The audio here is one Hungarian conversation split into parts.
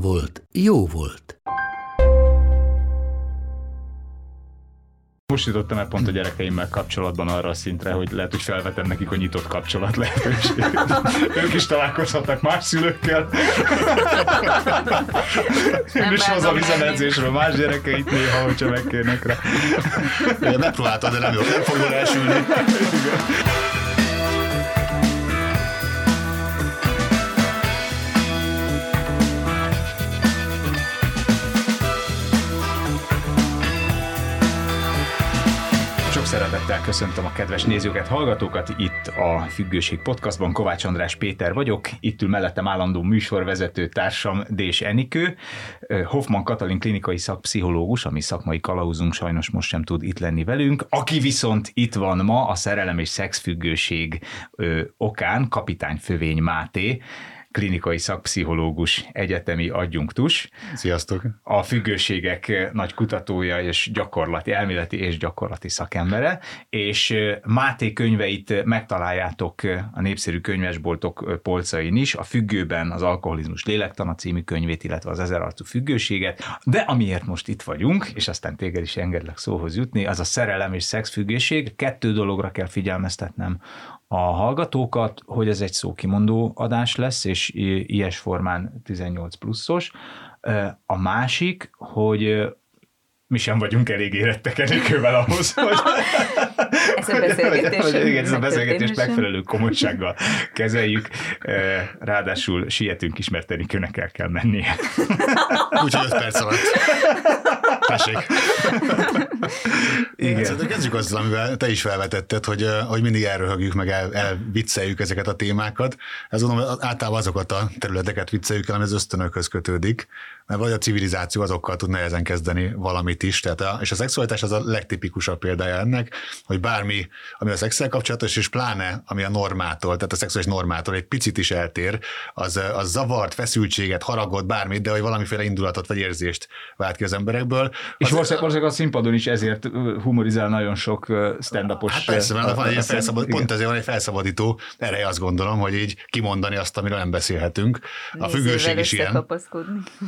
volt, jó volt. Most jutottam el pont a gyerekeimmel kapcsolatban arra a szintre, hogy lehet, hogy felvetem nekik a nyitott kapcsolat lehetőséget. ők is találkozhatnak más szülőkkel. Én is hazaviszem edzésről más gyerekeit néha, hogyha megkérnek rá. Megpróbáltad, de nem jó, nem fog jól elsülni. Szeretettel köszöntöm a kedves nézőket, hallgatókat. Itt a Függőség Podcastban. Kovács András Péter vagyok, itt ül mellettem állandó műsorvezető társam Dés Enikő, Hoffman Katalin klinikai szakpszichológus, ami szakmai kalauzunk sajnos most sem tud itt lenni velünk, aki viszont itt van ma a szerelem és szexfüggőség ö, okán, kapitány Fövény Máté, klinikai szakpszichológus, egyetemi adjunktus. Sziasztok! A függőségek nagy kutatója és gyakorlati, elméleti és gyakorlati szakembere, és Máté könyveit megtaláljátok a népszerű könyvesboltok polcain is, a Függőben az Alkoholizmus lélektana című könyvét, illetve az Ezerarcú függőséget, de amiért most itt vagyunk, és aztán téged is engedlek szóhoz jutni, az a szerelem és szexfüggőség. Kettő dologra kell figyelmeztetnem a hallgatókat, hogy ez egy szókimondó adás lesz, és ilyes formán 18 pluszos. A másik, hogy mi sem vagyunk elég érettek Enikővel ahhoz, hogy, ez a beszélgetés, hogy, hogy ez a beszélgetés megfelelő komolysággal kezeljük. Ráadásul sietünk is, mert Enikőnek el kell mennie. Úgyhogy 5 perc alatt. Tessék. Igen. Szerintem kezdjük azzal, amivel te is felvetetted, hogy, hogy mindig elröhögjük, meg el, elvicceljük ezeket a témákat. Ez gondolom, általában azokat a területeket vicceljük el, ami az ösztönökhöz kötődik, mert vagy a civilizáció azokkal tud nehezen kezdeni valamit is. Tehát a, és a szexualitás az a legtipikusabb példája ennek, hogy bármi, ami a szexel kapcsolatos, és pláne ami a normától, tehát a szexuális normától egy picit is eltér, az, az zavart, feszültséget, haragot, bármit, de hogy valamiféle indulatot vagy érzést vált ki az emberekből. És az, valószínűleg a színpadon is ezért humorizál nagyon sok stand-upos. Hát persze, mert van egy felszabad, pont ezért van egy felszabadító ereje, azt gondolom, hogy így kimondani azt, amiről nem beszélhetünk. A függőség is ilyen.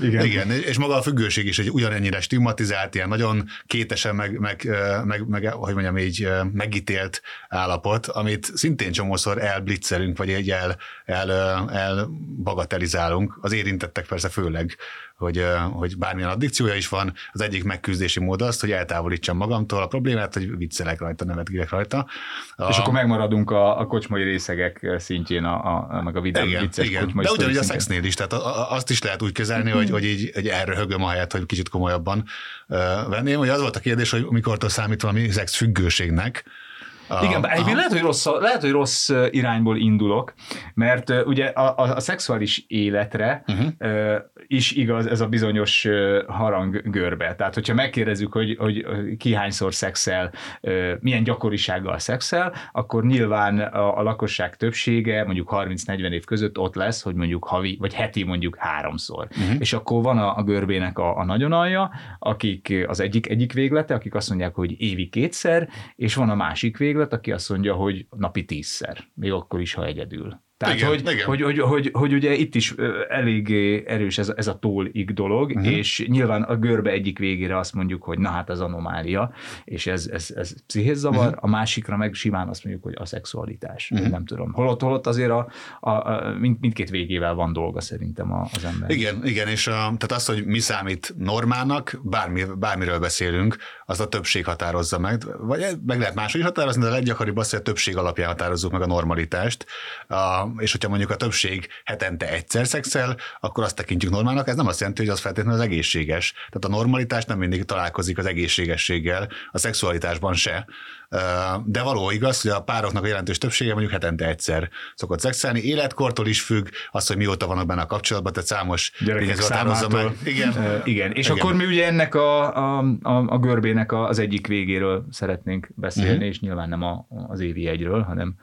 Igen. Igen, és maga a függőség is egy ugyanennyire stigmatizált, ilyen nagyon kétesen meg, meg, meg, meg hogy mondjam így, megítélt állapot, amit szintén csomószor elblitzelünk, vagy egy el, el, elbagatelizálunk, az érintettek persze főleg, hogy, hogy bármilyen addikciója is van, az egyik megküzdési mód az, hogy eltávolítsam magamtól a problémát, hogy viccelek rajta, nevetgélek rajta. És a... akkor megmaradunk a, a kocsmai részegek szintjén, a, a, meg a vidám igen, vicces igen. kocsmai De ugyanúgy a szexnél is, tehát azt is lehet úgy kezelni, hogy, hogy így egy elröhögöm ahelyett, hogy kicsit komolyabban venném. Hogy az volt a kérdés, hogy mikortól számít valami szex függőségnek, a, Igen, bár egyébként lehet, hogy rossz, lehet, hogy rossz irányból indulok, mert uh, ugye a, a, a szexuális életre uh-huh. uh, is igaz ez a bizonyos uh, harang görbe. Tehát, hogyha megkérdezzük, hogy, hogy ki hányszor szexel, uh, milyen gyakorisággal szexel, akkor nyilván a, a lakosság többsége mondjuk 30-40 év között ott lesz, hogy mondjuk havi, vagy heti mondjuk háromszor. Uh-huh. És akkor van a, a görbének a, a nagyon alja, akik az egyik egyik véglete, akik azt mondják, hogy évi kétszer, és van a másik véglet, aki azt mondja, hogy napi tízszer, még akkor is, ha egyedül. Tehát, igen, hogy, igen. Hogy, hogy, hogy, hogy ugye itt is elég erős ez, ez a tólig dolog, uh-huh. és nyilván a görbe egyik végére azt mondjuk, hogy na hát ez anomália, és ez, ez, ez pszichézzavar, uh-huh. a másikra meg simán azt mondjuk, hogy a szexualitás. Uh-huh. Nem tudom. Holott, holott azért a, a, a mind, mindkét végével van dolga szerintem az ember. Igen, igen, és a, tehát az, hogy mi számít normának, bármi, bármiről beszélünk, az a többség határozza meg, vagy meg lehet máshogy határozni, de a leggyakoribb az, hogy a többség alapján határozzuk meg a normalitást. A, és hogyha mondjuk a többség hetente egyszer szexel, akkor azt tekintjük normálnak. Ez nem azt jelenti, hogy az feltétlenül az egészséges. Tehát a normalitás nem mindig találkozik az egészségességgel, a szexualitásban se. De való igaz, hogy a pároknak a jelentős többsége mondjuk hetente egyszer szokott szexelni. Életkortól is függ, az, hogy mióta vannak benne a kapcsolatban, tehát számos számától. Meg. Igen. Uh, igen. És igen. akkor mi ugye ennek a, a, a, a görbének az egyik végéről szeretnénk beszélni, uh-huh. és nyilván nem a, az évi egyről, hanem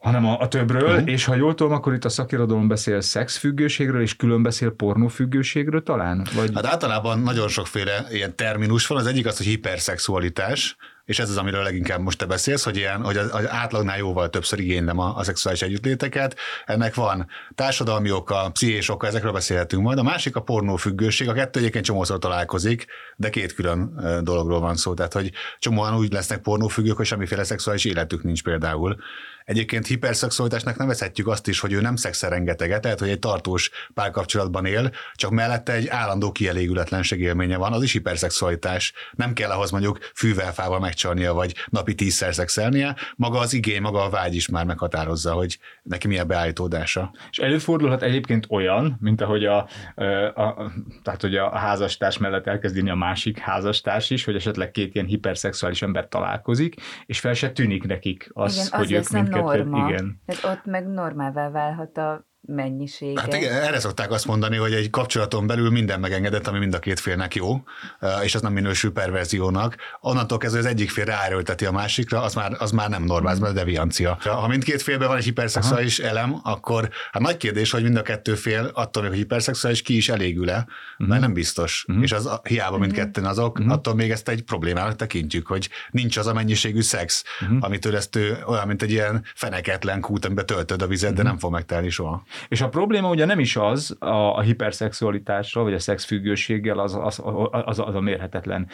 hanem a, a többről, uh-huh. és ha jól tudom, akkor itt a szakirodalom beszél szexfüggőségről, és külön beszél pornófüggőségről talán? Vagy... Hát általában nagyon sokféle ilyen terminus van, az egyik az, hogy hiperszexualitás, és ez az, amiről leginkább most te beszélsz, hogy, ilyen, hogy az, az átlagnál jóval többször igénylem a, a szexuális együttléteket. Ennek van társadalmi oka, pszichés oka, ezekről beszélhetünk majd. A másik a pornófüggőség, a kettő egyébként csomószor találkozik, de két külön dologról van szó. Tehát, hogy csomóan úgy lesznek pornófüggők, hogy semmiféle szexuális életük nincs például. Egyébként hiperszexualitásnak nevezhetjük azt is, hogy ő nem szexel rengeteget, tehát hogy egy tartós párkapcsolatban él, csak mellette egy állandó kielégületlenség élménye van, az is hiperszexualitás. Nem kell ahhoz mondjuk fűvel, fával megcsalnia, vagy napi tízszer szexelnie, maga az igény, maga a vágy is már meghatározza, hogy neki milyen beállítódása. És előfordulhat egyébként olyan, mint ahogy a, a, a, tehát, hogy a házastárs mellett elkezdeni a másik házastárs is, hogy esetleg két ilyen hiperszexuális ember találkozik, és fel se tűnik nekik az, Igen, hogy az ők mindkettő, norma. igen. Tehát ott meg normálvá válhat a mennyisége. Hát igen, erre szokták azt mondani, hogy egy kapcsolaton belül minden megengedett, ami mind a két félnek jó, és az nem minősül perverziónak. Onnantól kezdve az egyik fél ráerőlteti a másikra, az már, az már nem normál, ez deviancia. Ha mindkét félben van egy hiperszexuális Aha. elem, akkor hát nagy kérdés, hogy mind a kettő fél attól, hogy hiperszexuális ki is elégül-e, uh-huh. mert nem biztos. Uh-huh. És az hiába mindketten azok, uh-huh. attól még ezt egy problémának tekintjük, hogy nincs az a mennyiségű szex, uh-huh. amitől ezt ő olyan, mint egy ilyen feneketlen kút, amiben töltöd a vizet, uh-huh. de nem fog megtelni soha. És a probléma ugye nem is az a, a hiperszexualitással, vagy a szexfüggőséggel, az, az, az, az a mérhetetlen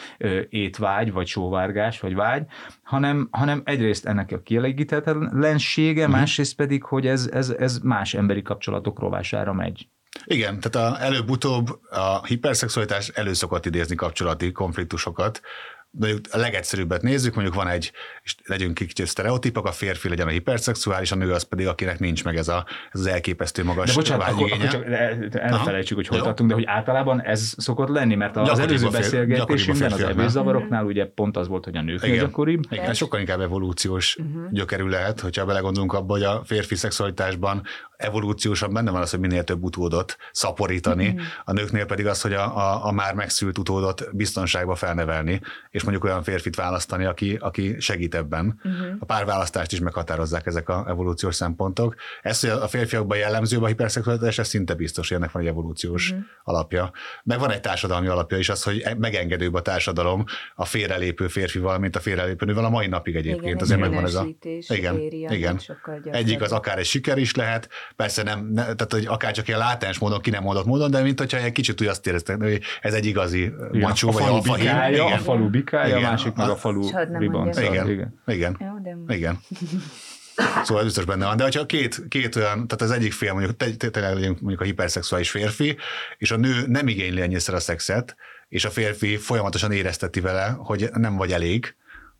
étvágy, vagy sóvárgás, vagy vágy, hanem, hanem egyrészt ennek a kielégíthetetlensége, mm. másrészt pedig, hogy ez, ez, ez más emberi kapcsolatok rovására megy. Igen, tehát a, előbb-utóbb a hiperszexualitás elő szokott idézni kapcsolati konfliktusokat, mondjuk a legegyszerűbbet nézzük, mondjuk van egy, és legyünk kicsit sztereotípak, a férfi legyen a hiperszexuális, a nő az pedig, akinek nincs meg ez, a, ez az elképesztő magas De bocsánat, akkor, akkor csak elfelejtsük, hogy hol tartunk, de hogy általában ez szokott lenni, mert az előző beszélgetésünkben az ebédzavaroknál ugye pont az volt, hogy a nők gyakoribb. Igen, sokkal inkább evolúciós uh-huh. gyökerű lehet, hogyha belegondolunk abba, hogy a férfi szexualitásban evolúciósan benne van az, hogy minél több utódot szaporítani, uh-huh. a nőknél pedig az, hogy a, a, a már megszült utódot biztonságba felnevelni, és mondjuk olyan férfit választani, aki, aki segít ebben. Uh-huh. A párválasztást is meghatározzák ezek a evolúciós szempontok. Ez, hogy a férfiakban jellemző a hiperszexualitás, ez szinte biztos, hogy ennek van egy evolúciós uh-huh. alapja. Meg van egy társadalmi alapja is az, hogy megengedőbb a társadalom a félrelépő férfival, mint a félrelépő nővel a mai napig egyébként. Igen, Azért megvan ez a... Igen, igen. Egyik az akár egy siker is lehet, persze nem, ne, tehát hogy akár csak ilyen látens módon, ki nem mondott módon, de mint hogyha egy kicsit úgy azt éreztek, hogy ez egy igazi macsó, vagy alfa bikája, a falu bikája, a másik meg a falu ribanc. Igen, igen, igen. igen. Szóval biztos benne van. De hogyha két, két olyan, tehát az egyik fél mondjuk tényleg legyünk mondjuk a hiperszexuális férfi, és a nő nem igényli ennyiszer a szexet, és a férfi folyamatosan érezteti vele, hogy nem vagy elég,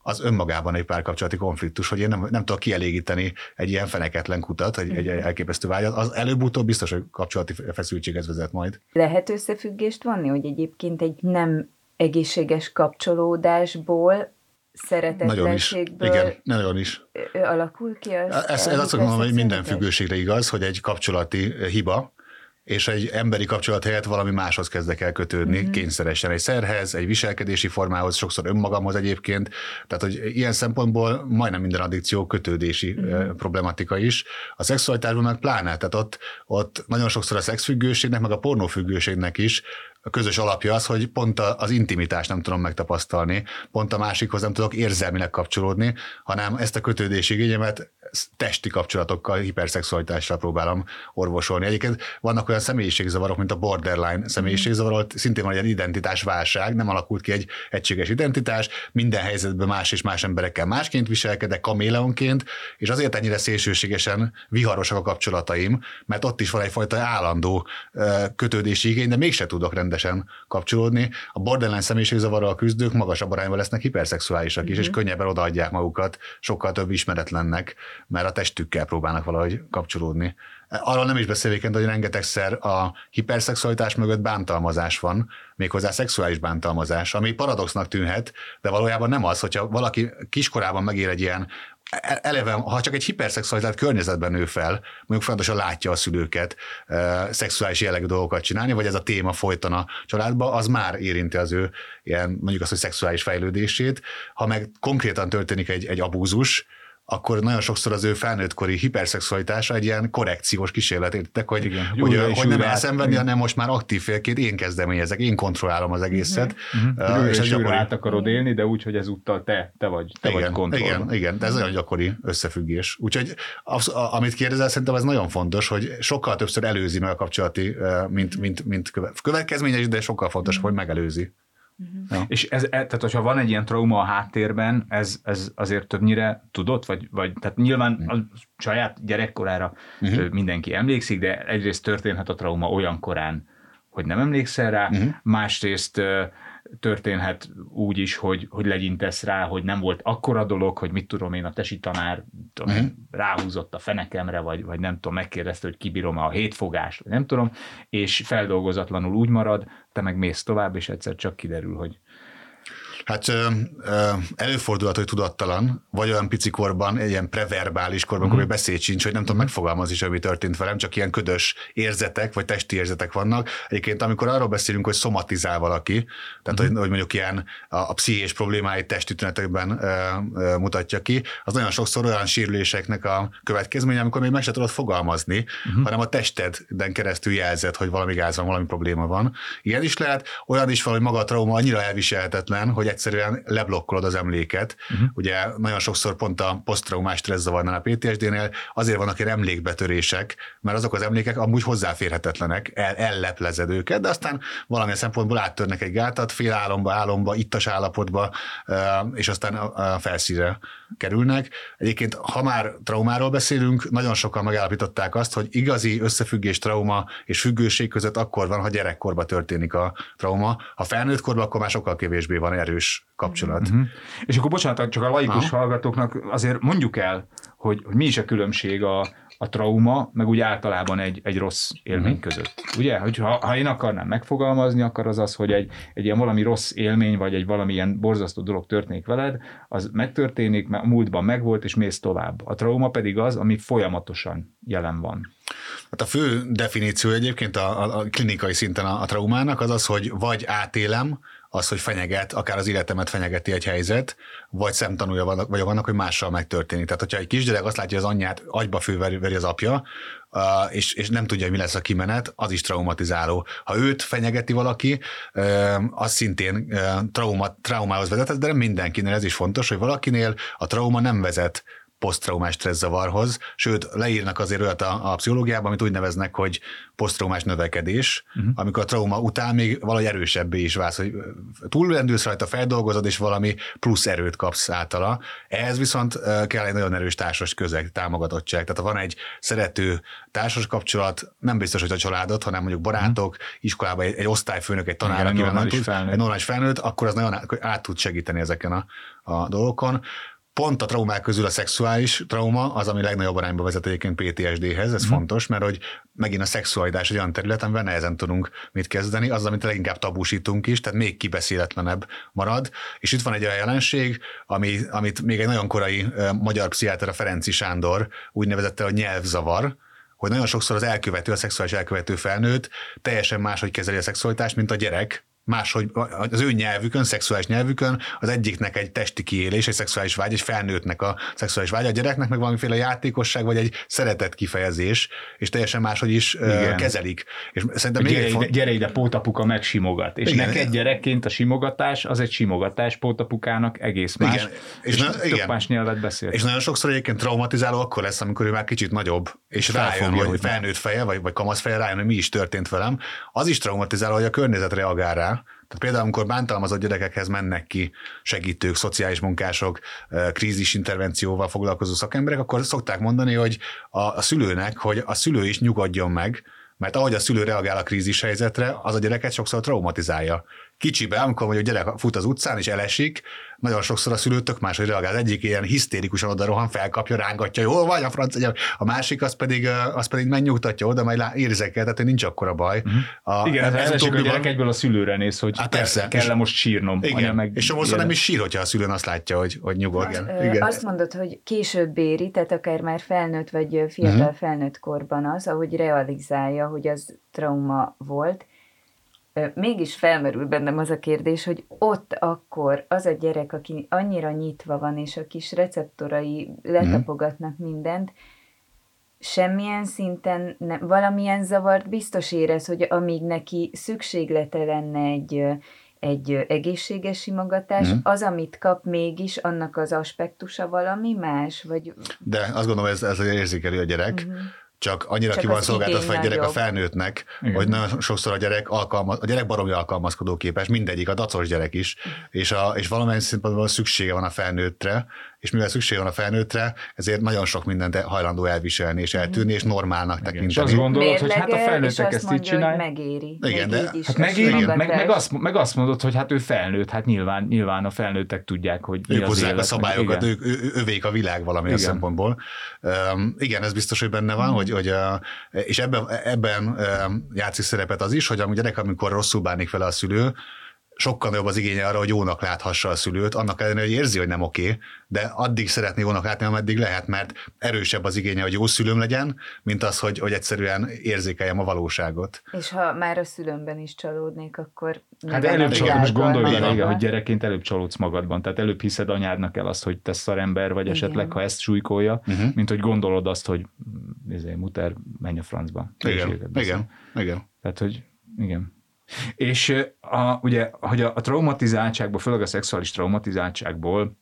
az önmagában egy párkapcsolati konfliktus, hogy én nem, nem tudok kielégíteni egy ilyen feneketlen kutat, egy, egy elképesztő vágyat, az előbb-utóbb biztos, hogy kapcsolati feszültséghez vezet majd. Lehet összefüggést vonni, hogy egyébként egy nem egészséges kapcsolódásból szeretetlenségből nagyon is. Igen, nagyon is. alakul ki az Ez, ez azt mondom, hogy minden függőségre igaz, hogy egy kapcsolati hiba, és egy emberi kapcsolat helyett valami máshoz kezdek el kötődni, mm-hmm. kényszeresen egy szerhez, egy viselkedési formához, sokszor önmagamhoz egyébként. Tehát, hogy ilyen szempontból majdnem minden addikció kötődési mm-hmm. problematika is. A szexualitásban meg pláne, tehát ott, ott nagyon sokszor a szexfüggőségnek, meg a pornófüggőségnek is a közös alapja az, hogy pont az intimitást nem tudom megtapasztalni, pont a másikhoz nem tudok érzelmileg kapcsolódni, hanem ezt a kötődési igényemet testi kapcsolatokkal, hiperszexualitással próbálom orvosolni. Egyébként vannak olyan személyiségzavarok, mint a borderline személyiségzavar, ahol szintén van egy identitásválság, nem alakult ki egy egységes identitás, minden helyzetben más és más emberekkel másként viselkedek, kaméleonként, és azért ennyire szélsőségesen viharosak a kapcsolataim, mert ott is van egyfajta állandó kötődési igény, de mégse tudok rendelni rendesen kapcsolódni. A borderline személyiségzavarral küzdők magasabb arányban lesznek hiperszexuálisak is, mm-hmm. és könnyebben odaadják magukat sokkal több ismeretlennek, mert a testükkel próbálnak valahogy kapcsolódni. Arról nem is beszélek, hogy rengetegszer a hiperszexualitás mögött bántalmazás van, méghozzá szexuális bántalmazás, ami paradoxnak tűnhet, de valójában nem az, hogyha valaki kiskorában megér egy ilyen eleve, ha csak egy hiperszexualizált környezetben nő fel, mondjuk fontosan látja a szülőket e, szexuális jellegű dolgokat csinálni, vagy ez a téma folyton a családba, az már érinti az ő ilyen, mondjuk azt, hogy szexuális fejlődését. Ha meg konkrétan történik egy, egy abúzus, akkor nagyon sokszor az ő felnőttkori hiperszexualitása egy ilyen korrekciós kísérlet, értek, hogy, Igen, hogy, hogy, hogy nem elszenvedni, hanem most már aktív félként én kezdeményezek, én kontrollálom az egészet. Uh-huh. Uh, és, és gyakori... át akarod élni, de úgy, hogy ezúttal te, te vagy, te igen, vagy kontroll. Igen, igen, de ez nagyon gyakori összefüggés. Úgyhogy az, amit kérdezel, szerintem ez nagyon fontos, hogy sokkal többször előzi meg a kapcsolati, mint, mint, mint következményes, de sokkal fontosabb, hogy megelőzi. Uh-huh. Ja. És ez, e, tehát, hogyha van egy ilyen trauma a háttérben, ez, ez azért többnyire tudott, vagy, vagy tehát nyilván a saját gyerekkorára uh-huh. mindenki emlékszik, de egyrészt történhet a trauma olyan korán, hogy nem emlékszel rá, uh-huh. másrészt történhet úgy is, hogy, hogy legyintesz rá, hogy nem volt akkora dolog, hogy mit tudom én, a tesi tanár tudom, uh-huh. ráhúzott a fenekemre, vagy, vagy nem tudom, megkérdezte, hogy kibírom a hétfogást, vagy nem tudom, és feldolgozatlanul úgy marad, te meg mész tovább, és egyszer csak kiderül, hogy Hát előfordulhat, hogy tudattalan, vagy olyan pici korban, egy ilyen preverbális korban, amikor beszéd sincs, hogy nem tudom megfogalmazni is, ami történt velem, csak ilyen ködös érzetek, vagy testi érzetek vannak. Egyébként, amikor arról beszélünk, hogy szomatizál valaki, tehát mm-hmm. hogy, hogy mondjuk ilyen a, a pszichés problémáit testi tünetekben ö, ö, mutatja ki, az nagyon sokszor olyan sérüléseknek a következménye, amikor még meg se tudod fogalmazni, mm-hmm. hanem a testeden keresztül jelzett, hogy valami gáz van, valami probléma van. Ilyen is lehet, olyan is van, hogy maga a trauma annyira elviselhetetlen, hogy egyszerűen leblokkolod az emléket. Uh-huh. Ugye nagyon sokszor pont a posztraumás stresszavarnál a PTSD-nél azért vannak ilyen emlékbetörések, mert azok az emlékek amúgy hozzáférhetetlenek, el, elleplezed őket, de aztán valamilyen szempontból áttörnek egy gátat, fél álomba, álomba, ittas állapotba, és aztán a felszíre kerülnek. Egyébként, ha már traumáról beszélünk, nagyon sokan megállapították azt, hogy igazi összefüggés trauma és függőség között akkor van, ha gyerekkorban történik a trauma. Ha felnőtt korban, akkor már sokkal kevésbé van erős kapcsolat. Uh-huh. És akkor bocsánat, csak a laikus Aha. hallgatóknak azért mondjuk el, hogy, hogy mi is a különbség a, a trauma, meg úgy általában egy, egy rossz élmény uh-huh. között. Ugye, hogy ha, ha én akarnám megfogalmazni, akkor az az, hogy egy, egy ilyen valami rossz élmény, vagy egy valamilyen borzasztó dolog történik veled, az megtörténik, mert a múltban megvolt, és mész tovább. A trauma pedig az, ami folyamatosan jelen van. Hát a fő definíció egyébként a, a, a klinikai szinten a, a traumának az az, hogy vagy átélem, az, hogy fenyeget, akár az életemet fenyegeti egy helyzet, vagy szemtanúja vannak, vagy vannak, hogy mással megtörténik. Tehát, hogyha egy kisgyerek azt látja, hogy az anyját agyba főveri az apja, és, és nem tudja, hogy mi lesz a kimenet, az is traumatizáló. Ha őt fenyegeti valaki, az szintén trauma, traumához vezethet, de nem mindenkinél, ez is fontos, hogy valakinél a trauma nem vezet posztraumás stresszavarhoz, sőt, leírnak azért olyat a, a pszichológiában, amit úgy neveznek, hogy posztraumás növekedés, uh-huh. amikor a trauma után még valahogy erősebbé is válsz, hogy túllendülsz rajta, feldolgozod, és valami plusz erőt kapsz általa. Ehhez viszont kell egy nagyon erős társas közeg, támogatottság. Tehát ha van egy szerető társas kapcsolat, nem biztos, hogy a családot, hanem mondjuk barátok, uh-huh. iskolában egy, egy osztályfőnök, egy tanár, akivel nem tud, felnőtt. egy normális felnőtt, akkor az nagyon át, át tud segíteni ezeken a, a dolgokon pont a traumák közül a szexuális trauma az, ami legnagyobb arányba vezet egyébként PTSD-hez, ez mm. fontos, mert hogy megint a szexualitás egy olyan terület, amivel nehezen tudunk mit kezdeni, az, amit leginkább tabúsítunk is, tehát még kibeszéletlenebb marad. És itt van egy olyan jelenség, ami, amit még egy nagyon korai uh, magyar pszichiáter, a Ferenci Sándor úgy nevezette, hogy nyelvzavar, hogy nagyon sokszor az elkövető, a szexuális elkövető felnőtt teljesen máshogy kezeli a szexualitást, mint a gyerek, máshogy az ő nyelvükön, szexuális nyelvükön az egyiknek egy testi kiélés, egy szexuális vágy, egy felnőttnek a szexuális vágy, a gyereknek meg valamiféle játékosság, vagy egy szeretet kifejezés, és teljesen máshogy is Igen. kezelik. És szerintem még gyere, font... gyere ide, pótapuka megsimogat. És igen. neked gyerekként a simogatás, az egy simogatás, pótapukának egész más. Igen. És, és na, igen. más nyelvet beszél. És nagyon sokszor egyébként traumatizáló akkor lesz, amikor ő már kicsit nagyobb, és rájön, hogy felnőtt feje, vagy, vagy kamasz feje rájön, hogy mi is történt velem. Az is traumatizáló, hogy a környezet reagál rá, tehát például, amikor bántalmazott gyerekekhez mennek ki segítők, szociális munkások, krízis intervencióval foglalkozó szakemberek, akkor szokták mondani, hogy a, a szülőnek, hogy a szülő is nyugodjon meg, Mert ahogy a szülő reagál a krízis helyzetre, az a gyereket sokszor traumatizálja. Kicsibe, amikor mondjuk gyerek fut az utcán és elesik, nagyon sokszor a szülő tök máshogy reagál. Egyik ilyen hisztérikusan oda rohan, felkapja, rángatja, jól vagy a francia, a másik az pedig, az pedig megnyugtatja oda, majd érzékel, tehát nincs akkora baj. Uh-huh. A, igen, ez, esik, a gyerek egyből a szülőre néz, hogy hát persze, kell, kell most sírnom. Igen, meg és sokszor nem is sír, hogyha a szülőn azt látja, hogy, hogy nyugodt. Az, igen. Azt mondod, hogy később éri, tehát akár már felnőtt vagy fiatal uh-huh. felnőtt korban az, ahogy realizálja, hogy az trauma volt, mégis felmerül bennem az a kérdés, hogy ott akkor az a gyerek, aki annyira nyitva van, és a kis receptorai letapogatnak mindent, semmilyen szinten ne, valamilyen zavart biztos érez, hogy amíg neki szükséglete lenne egy, egy egészséges simogatás, mm. az, amit kap mégis, annak az aspektusa valami más? Vagy... De azt gondolom, ez, ez érzékeli a gyerek, mm-hmm csak annyira csak ki van szolgáltatva egy gyerek nagyobb. a felnőttnek, Igen. hogy nagyon sokszor a gyerek, alkalmaz, a gyerek baromi alkalmazkodó képes, mindegyik, a dacos gyerek is, és, a, és valamilyen szempontból szüksége van a felnőttre, és mivel szükség van a felnőttre, ezért nagyon sok mindent hajlandó elviselni és eltűnni, és normálnak tekinteni. És azt gondolod, hogy hát a felnőttek ezt így csinálják. megéri. Igen, de hát megéri, meg, meg, azt, meg azt mondod, hogy hát ő felnőtt, hát nyilván, nyilván a felnőttek tudják, hogy ők hozzák élet, a szabályokat, ők, ő, övék a világ valami a szempontból. Um, igen, ez biztos, hogy benne van, mm. hogy, hogy uh, és ebben, ebben uh, játszik szerepet az is, hogy a gyerek, amikor rosszul bánik vele a szülő, sokkal nagyobb az igénye arra, hogy jónak láthassa a szülőt, annak ellenére, hogy érzi, hogy nem oké, de addig szeretné jónak látni, ameddig lehet, mert erősebb az igénye, hogy jó szülőm legyen, mint az, hogy, hogy egyszerűen érzékeljem a valóságot. És ha már a szülőmben is csalódnék, akkor... Hát előbb csalódsz, most gondolj bele, igen, hogy gyerekként előbb csalódsz magadban, tehát előbb hiszed anyádnak el azt, hogy te szarember vagy igen. esetleg, ha ezt súlykolja, uh-huh. mint hogy gondolod azt, hogy ezért muter, menj a francba. Igen, igen, igen. Tehát, hogy igen. És a, ugye, hogy a, a traumatizáltságból, főleg a szexuális traumatizáltságból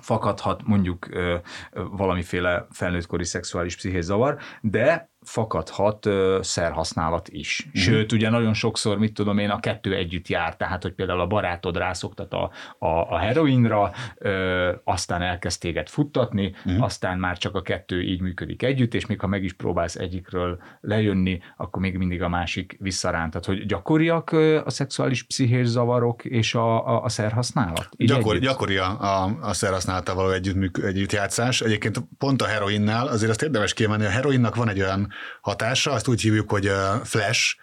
fakadhat mondjuk ö, valamiféle felnőttkori szexuális pszichés zavar, de fakadhat ö, szerhasználat is. Mm. Sőt, ugye nagyon sokszor, mit tudom én, a kettő együtt jár, tehát, hogy például a barátod rászoktat a, a, a heroinra, ö, aztán elkezd téged futtatni, mm. aztán már csak a kettő így működik együtt, és még ha meg is próbálsz egyikről lejönni, akkor még mindig a másik visszaránt. Tehát, hogy gyakoriak a szexuális pszichés zavarok és a, a, a szerhasználat? Gyakor, gyakori a, a, a szerhasználattal való együtt, együttjátszás. Egyébként pont a heroinnál azért azt érdemes kiemelni, a heroinnak van egy olyan hatása, azt úgy hívjuk, hogy flash,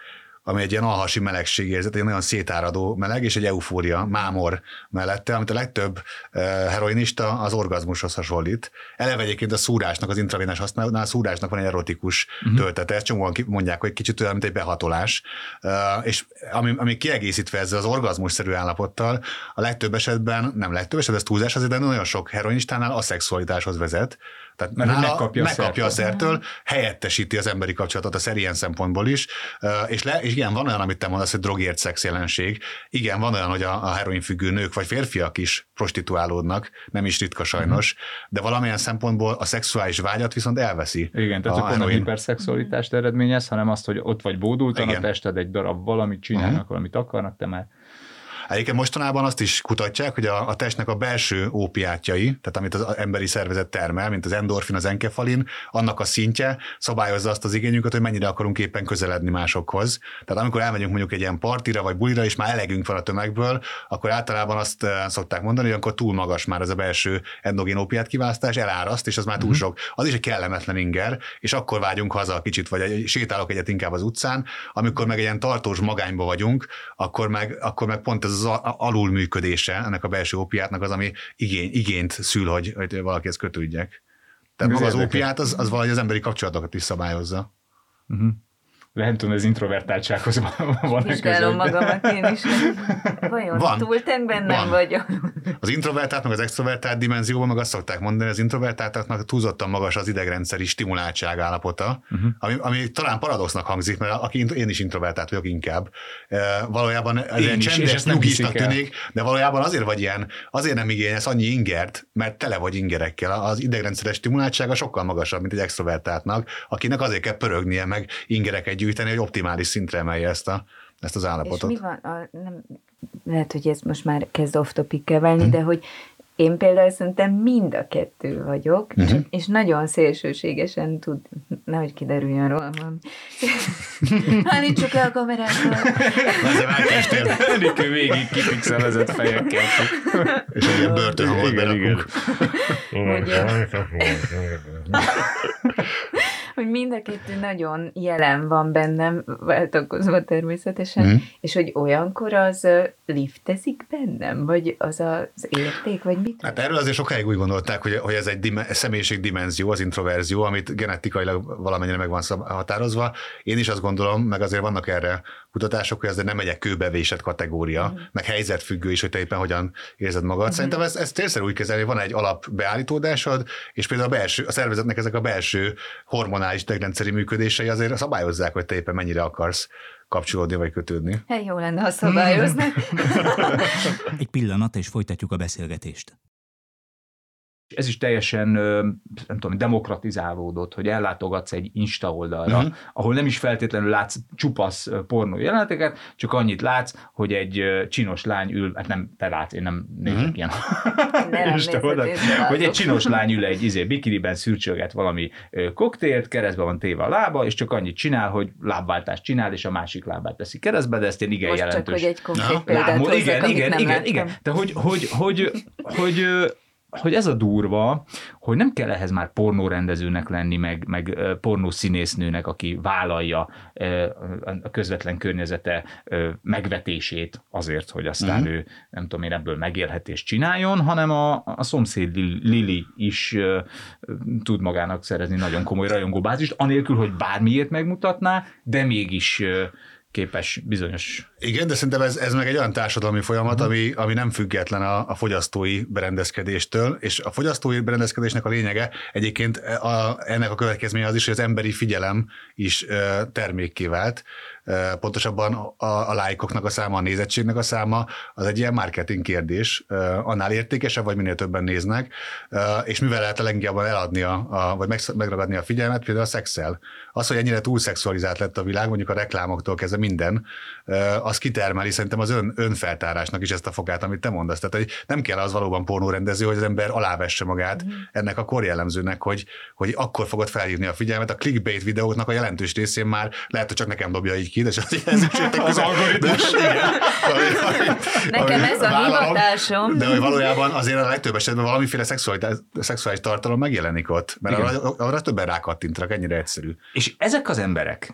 ami egy ilyen alhasi melegségérzet, egy nagyon szétáradó meleg, és egy eufória, mámor mellette, amit a legtöbb heroinista az orgazmushoz hasonlít. Eleve egyébként a szúrásnak, az intravénás használatnál a szúrásnak van egy erotikus uh-huh. töltete, ezt csomóan mondják, hogy kicsit olyan, mint egy behatolás, és ami, ami kiegészítve ezzel az orgazmusszerű állapottal, a legtöbb esetben, nem legtöbb esetben, ez túlzás azért, de nagyon sok heroinistánál a szexualitáshoz vezet, tehát Mert nála megkapja, megkapja a szertől, helyettesíti az emberi kapcsolatot a szer ilyen szempontból is, és, le, és igen, van olyan, amit te mondasz, hogy drogért szex jelenség. Igen, van olyan, hogy a, a heroinfüggő nők vagy férfiak is prostituálódnak, nem is ritka sajnos, mm. de valamilyen szempontból a szexuális vágyat viszont elveszi. Igen, tehát akkor nem hiperszexualitást eredményez, hanem azt, hogy ott vagy bódultan igen. a tested egy darab valamit csinálnak, uh-huh. valamit akarnak, te már Egyébként mostanában azt is kutatják, hogy a, a testnek a belső ópiátjai, tehát amit az emberi szervezet termel, mint az endorfin, az enkefalin, annak a szintje szabályozza azt az igényünket, hogy mennyire akarunk éppen közeledni másokhoz. Tehát amikor elmegyünk mondjuk egy ilyen partira vagy bulira, és már elegünk van a tömegből, akkor általában azt eh, szokták mondani, hogy akkor túl magas már ez a belső endogén ópiát kiválasztás, eláraszt, és az már túl mhm. sok. Az is egy kellemetlen inger, és akkor vágyunk haza kicsit, vagy sétálok egyet inkább az utcán, amikor meg egy ilyen tartós magányba vagyunk, akkor meg, akkor meg pont ez az alulműködése ennek a belső ópiátnak az, ami igény, igényt szül, hogy, hogy valakihez kötődjek. Tehát maga az ópiát az, az valahogy az emberi kapcsolatokat is szabályozza. Uh-huh lehet tudom, ez introvertáltsághoz van Vizsgálom magamat én is. Vajon van. túltenk bennem van. vagyok? Az introvertált, meg az extrovertált dimenzióban meg azt szokták mondani, az introvertáltaknak túlzottan magas az idegrendszeri stimuláltság állapota, uh-huh. ami, ami talán paradoxnak hangzik, mert aki én is introvertált vagyok inkább. Valójában ez egy csendes, nyugisnak tűnik, de valójában azért vagy ilyen, azért nem igényes annyi ingert, mert tele vagy ingerekkel. Az idegrendszeres stimuláltsága sokkal magasabb, mint egy extrovertáltnak, akinek azért kell pörögnie, meg ingerek egy gyűjteni, hogy optimális szintre emelje ezt, a, ezt az állapotot. És mi van, a, nem, lehet, hogy ez most már kezd off topic válni, hmm. de hogy én például szerintem mind a kettő vagyok, uh-huh. és nagyon szélsőségesen tud, nehogy kiderüljön róla Állítsuk le a kamerákat. Ezzel elkezdtél, Enikő végig kipixelezett fejekkel. és egy ilyen börtönhangot berakunk. Hogy mind a kettő nagyon jelen van bennem, váltakozva természetesen, mm. és hogy olyankor az liftezik bennem, vagy az az érték, vagy mit? Hát erről azért sokáig úgy gondolták, hogy, hogy ez egy dime, személyiségdimenzió, az introverzió, amit genetikailag valamennyire meg van határozva. Én is azt gondolom, meg azért vannak erre kutatások, hogy ez nem egy kőbevésett kategória, mm. meg helyzetfüggő is, hogy te éppen hogyan érzed magad. Mm. Szerintem ezt, ezt tényleg úgy kezelni, van egy alap beállítódásod, és például a, belső, a szervezetnek ezek a belső hormonális idegrendszeri működései azért szabályozzák, hogy te éppen mennyire akarsz kapcsolódni vagy kötődni. Hát jó lenne, ha szabályoznak. Egy pillanat, és folytatjuk a beszélgetést. Ez is teljesen, nem tudom, demokratizálódott, hogy ellátogatsz egy Insta oldalra, uh-huh. ahol nem is feltétlenül látsz csupasz pornó jeleneteket, csak annyit látsz, hogy egy csinos lány ül, hát nem te látsz, én nem nézek uh-huh. ilyen Nem, Insta oldalt, hogy egy csinos lány ül egy izé, bikiniben szürcsölget valami koktélt, keresztbe van téve a lába, és csak annyit csinál, hogy lábváltást csinál, és a másik lábát teszi keresztbe, de ezt én igen Most csak, jelentős hogy egy konkrét példát hozzak, igen, igen, nem igen, láttam. igen. De hogy, hogy, hogy, hogy, ö, hogy ez a durva, hogy nem kell ehhez már pornórendezőnek lenni, meg, meg pornószínésznőnek, aki vállalja a közvetlen környezete megvetését azért, hogy aztán Mhm. ő, nem tudom én, ebből megélhetést csináljon, hanem a, a szomszéd Lil- Lili is tud magának szerezni nagyon komoly rajongóbázist, anélkül, hogy bármiért megmutatná, de mégis ö, képes bizonyos Igen, de szerintem ez, ez meg egy olyan társadalmi folyamat, ami, ami nem független a, a fogyasztói berendezkedéstől, és a fogyasztói berendezkedésnek a lényege egyébként a, ennek a következménye az is, hogy az emberi figyelem is termékké vált. Pontosabban a, a lájkoknak a száma, a nézettségnek a száma, az egy ilyen marketing kérdés. Annál értékesebb, vagy minél többen néznek, és mivel lehet a leginkább eladni, a, a, vagy megragadni a figyelmet, például a szexel. Az, hogy ennyire túlszexualizált lett a világ, mondjuk a reklámoktól kezdve minden, az kitermeli szerintem az ön, önfeltárásnak is ezt a fogát, amit te mondasz. Tehát hogy nem kell az valóban pornórendező, hogy az ember alávesse magát Mhm. ennek a korjellemzőnek, hogy, hogy akkor fogod felhívni a figyelmet. A clickbait videóknak a jelentős részén már lehet, hogy csak nekem dobja így ki, de az jelzőségtek Az algoritmus. Nekem ez a hivatásom. De hogy valójában azért a legtöbb esetben valamiféle szexuális, szexuális tartalom megjelenik ott, mert Igen. arra, arra többen rákattintanak, ennyire egyszerű. És ezek az emberek,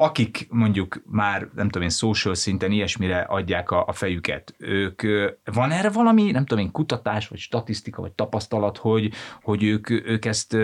akik mondjuk már, nem tudom én, social szinten ilyesmire adják a, a fejüket, ők, van erre valami, nem tudom én, kutatás, vagy statisztika, vagy tapasztalat, hogy, hogy ők, ők ezt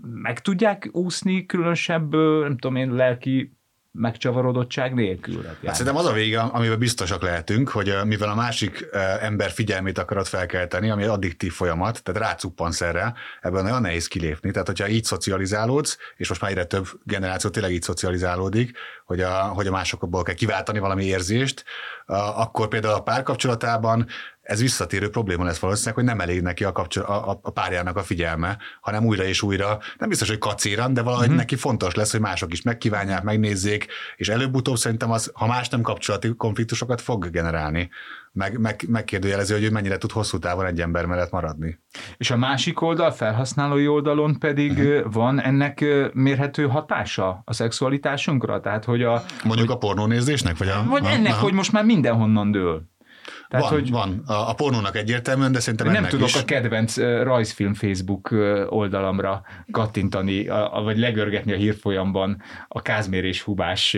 meg tudják úszni különösebb, nem tudom én, lelki megcsavarodottság nélkül? Hát, Hát szerintem az a vége, amiben biztosak lehetünk, hogy mivel a másik ember figyelmét akarod felkelteni, ami egy addiktív folyamat, tehát rácuppansz erre, ebből nagyon nehéz kilépni. Tehát, hogyha így szocializálódsz, és most már egyre több generáció tényleg így szocializálódik, hogy a, hogy a másokból kell kiváltani valami érzést, akkor például a párkapcsolatában ez visszatérő probléma lesz valószínűleg, hogy nem elég neki a, kapcsol- a, a, a párjának a figyelme, hanem újra és újra, nem biztos, hogy kacéran, de valahogy uh-huh. neki fontos lesz, hogy mások is megkívánják, megnézzék, és előbb-utóbb szerintem az, ha más nem kapcsolati konfliktusokat fog generálni, meg, meg, megkérdőjelező, hogy ő mennyire tud hosszú távon egy ember mellett maradni. És a másik oldal, felhasználói oldalon pedig uh-huh. van ennek mérhető hatása a szexualitásunkra? Tehát, hogy a, Mondjuk a pornónézésnek? Vagy, a, vagy a- ennek, aha. hogy most már mindenhonnan dől. Tehát, van, hogy van. A, a pornónak egyértelműen, de szerintem nem tudok is. a kedvenc rajzfilm Facebook oldalamra kattintani, a, a, vagy legörgetni a hírfolyamban a Kázmér és Hubás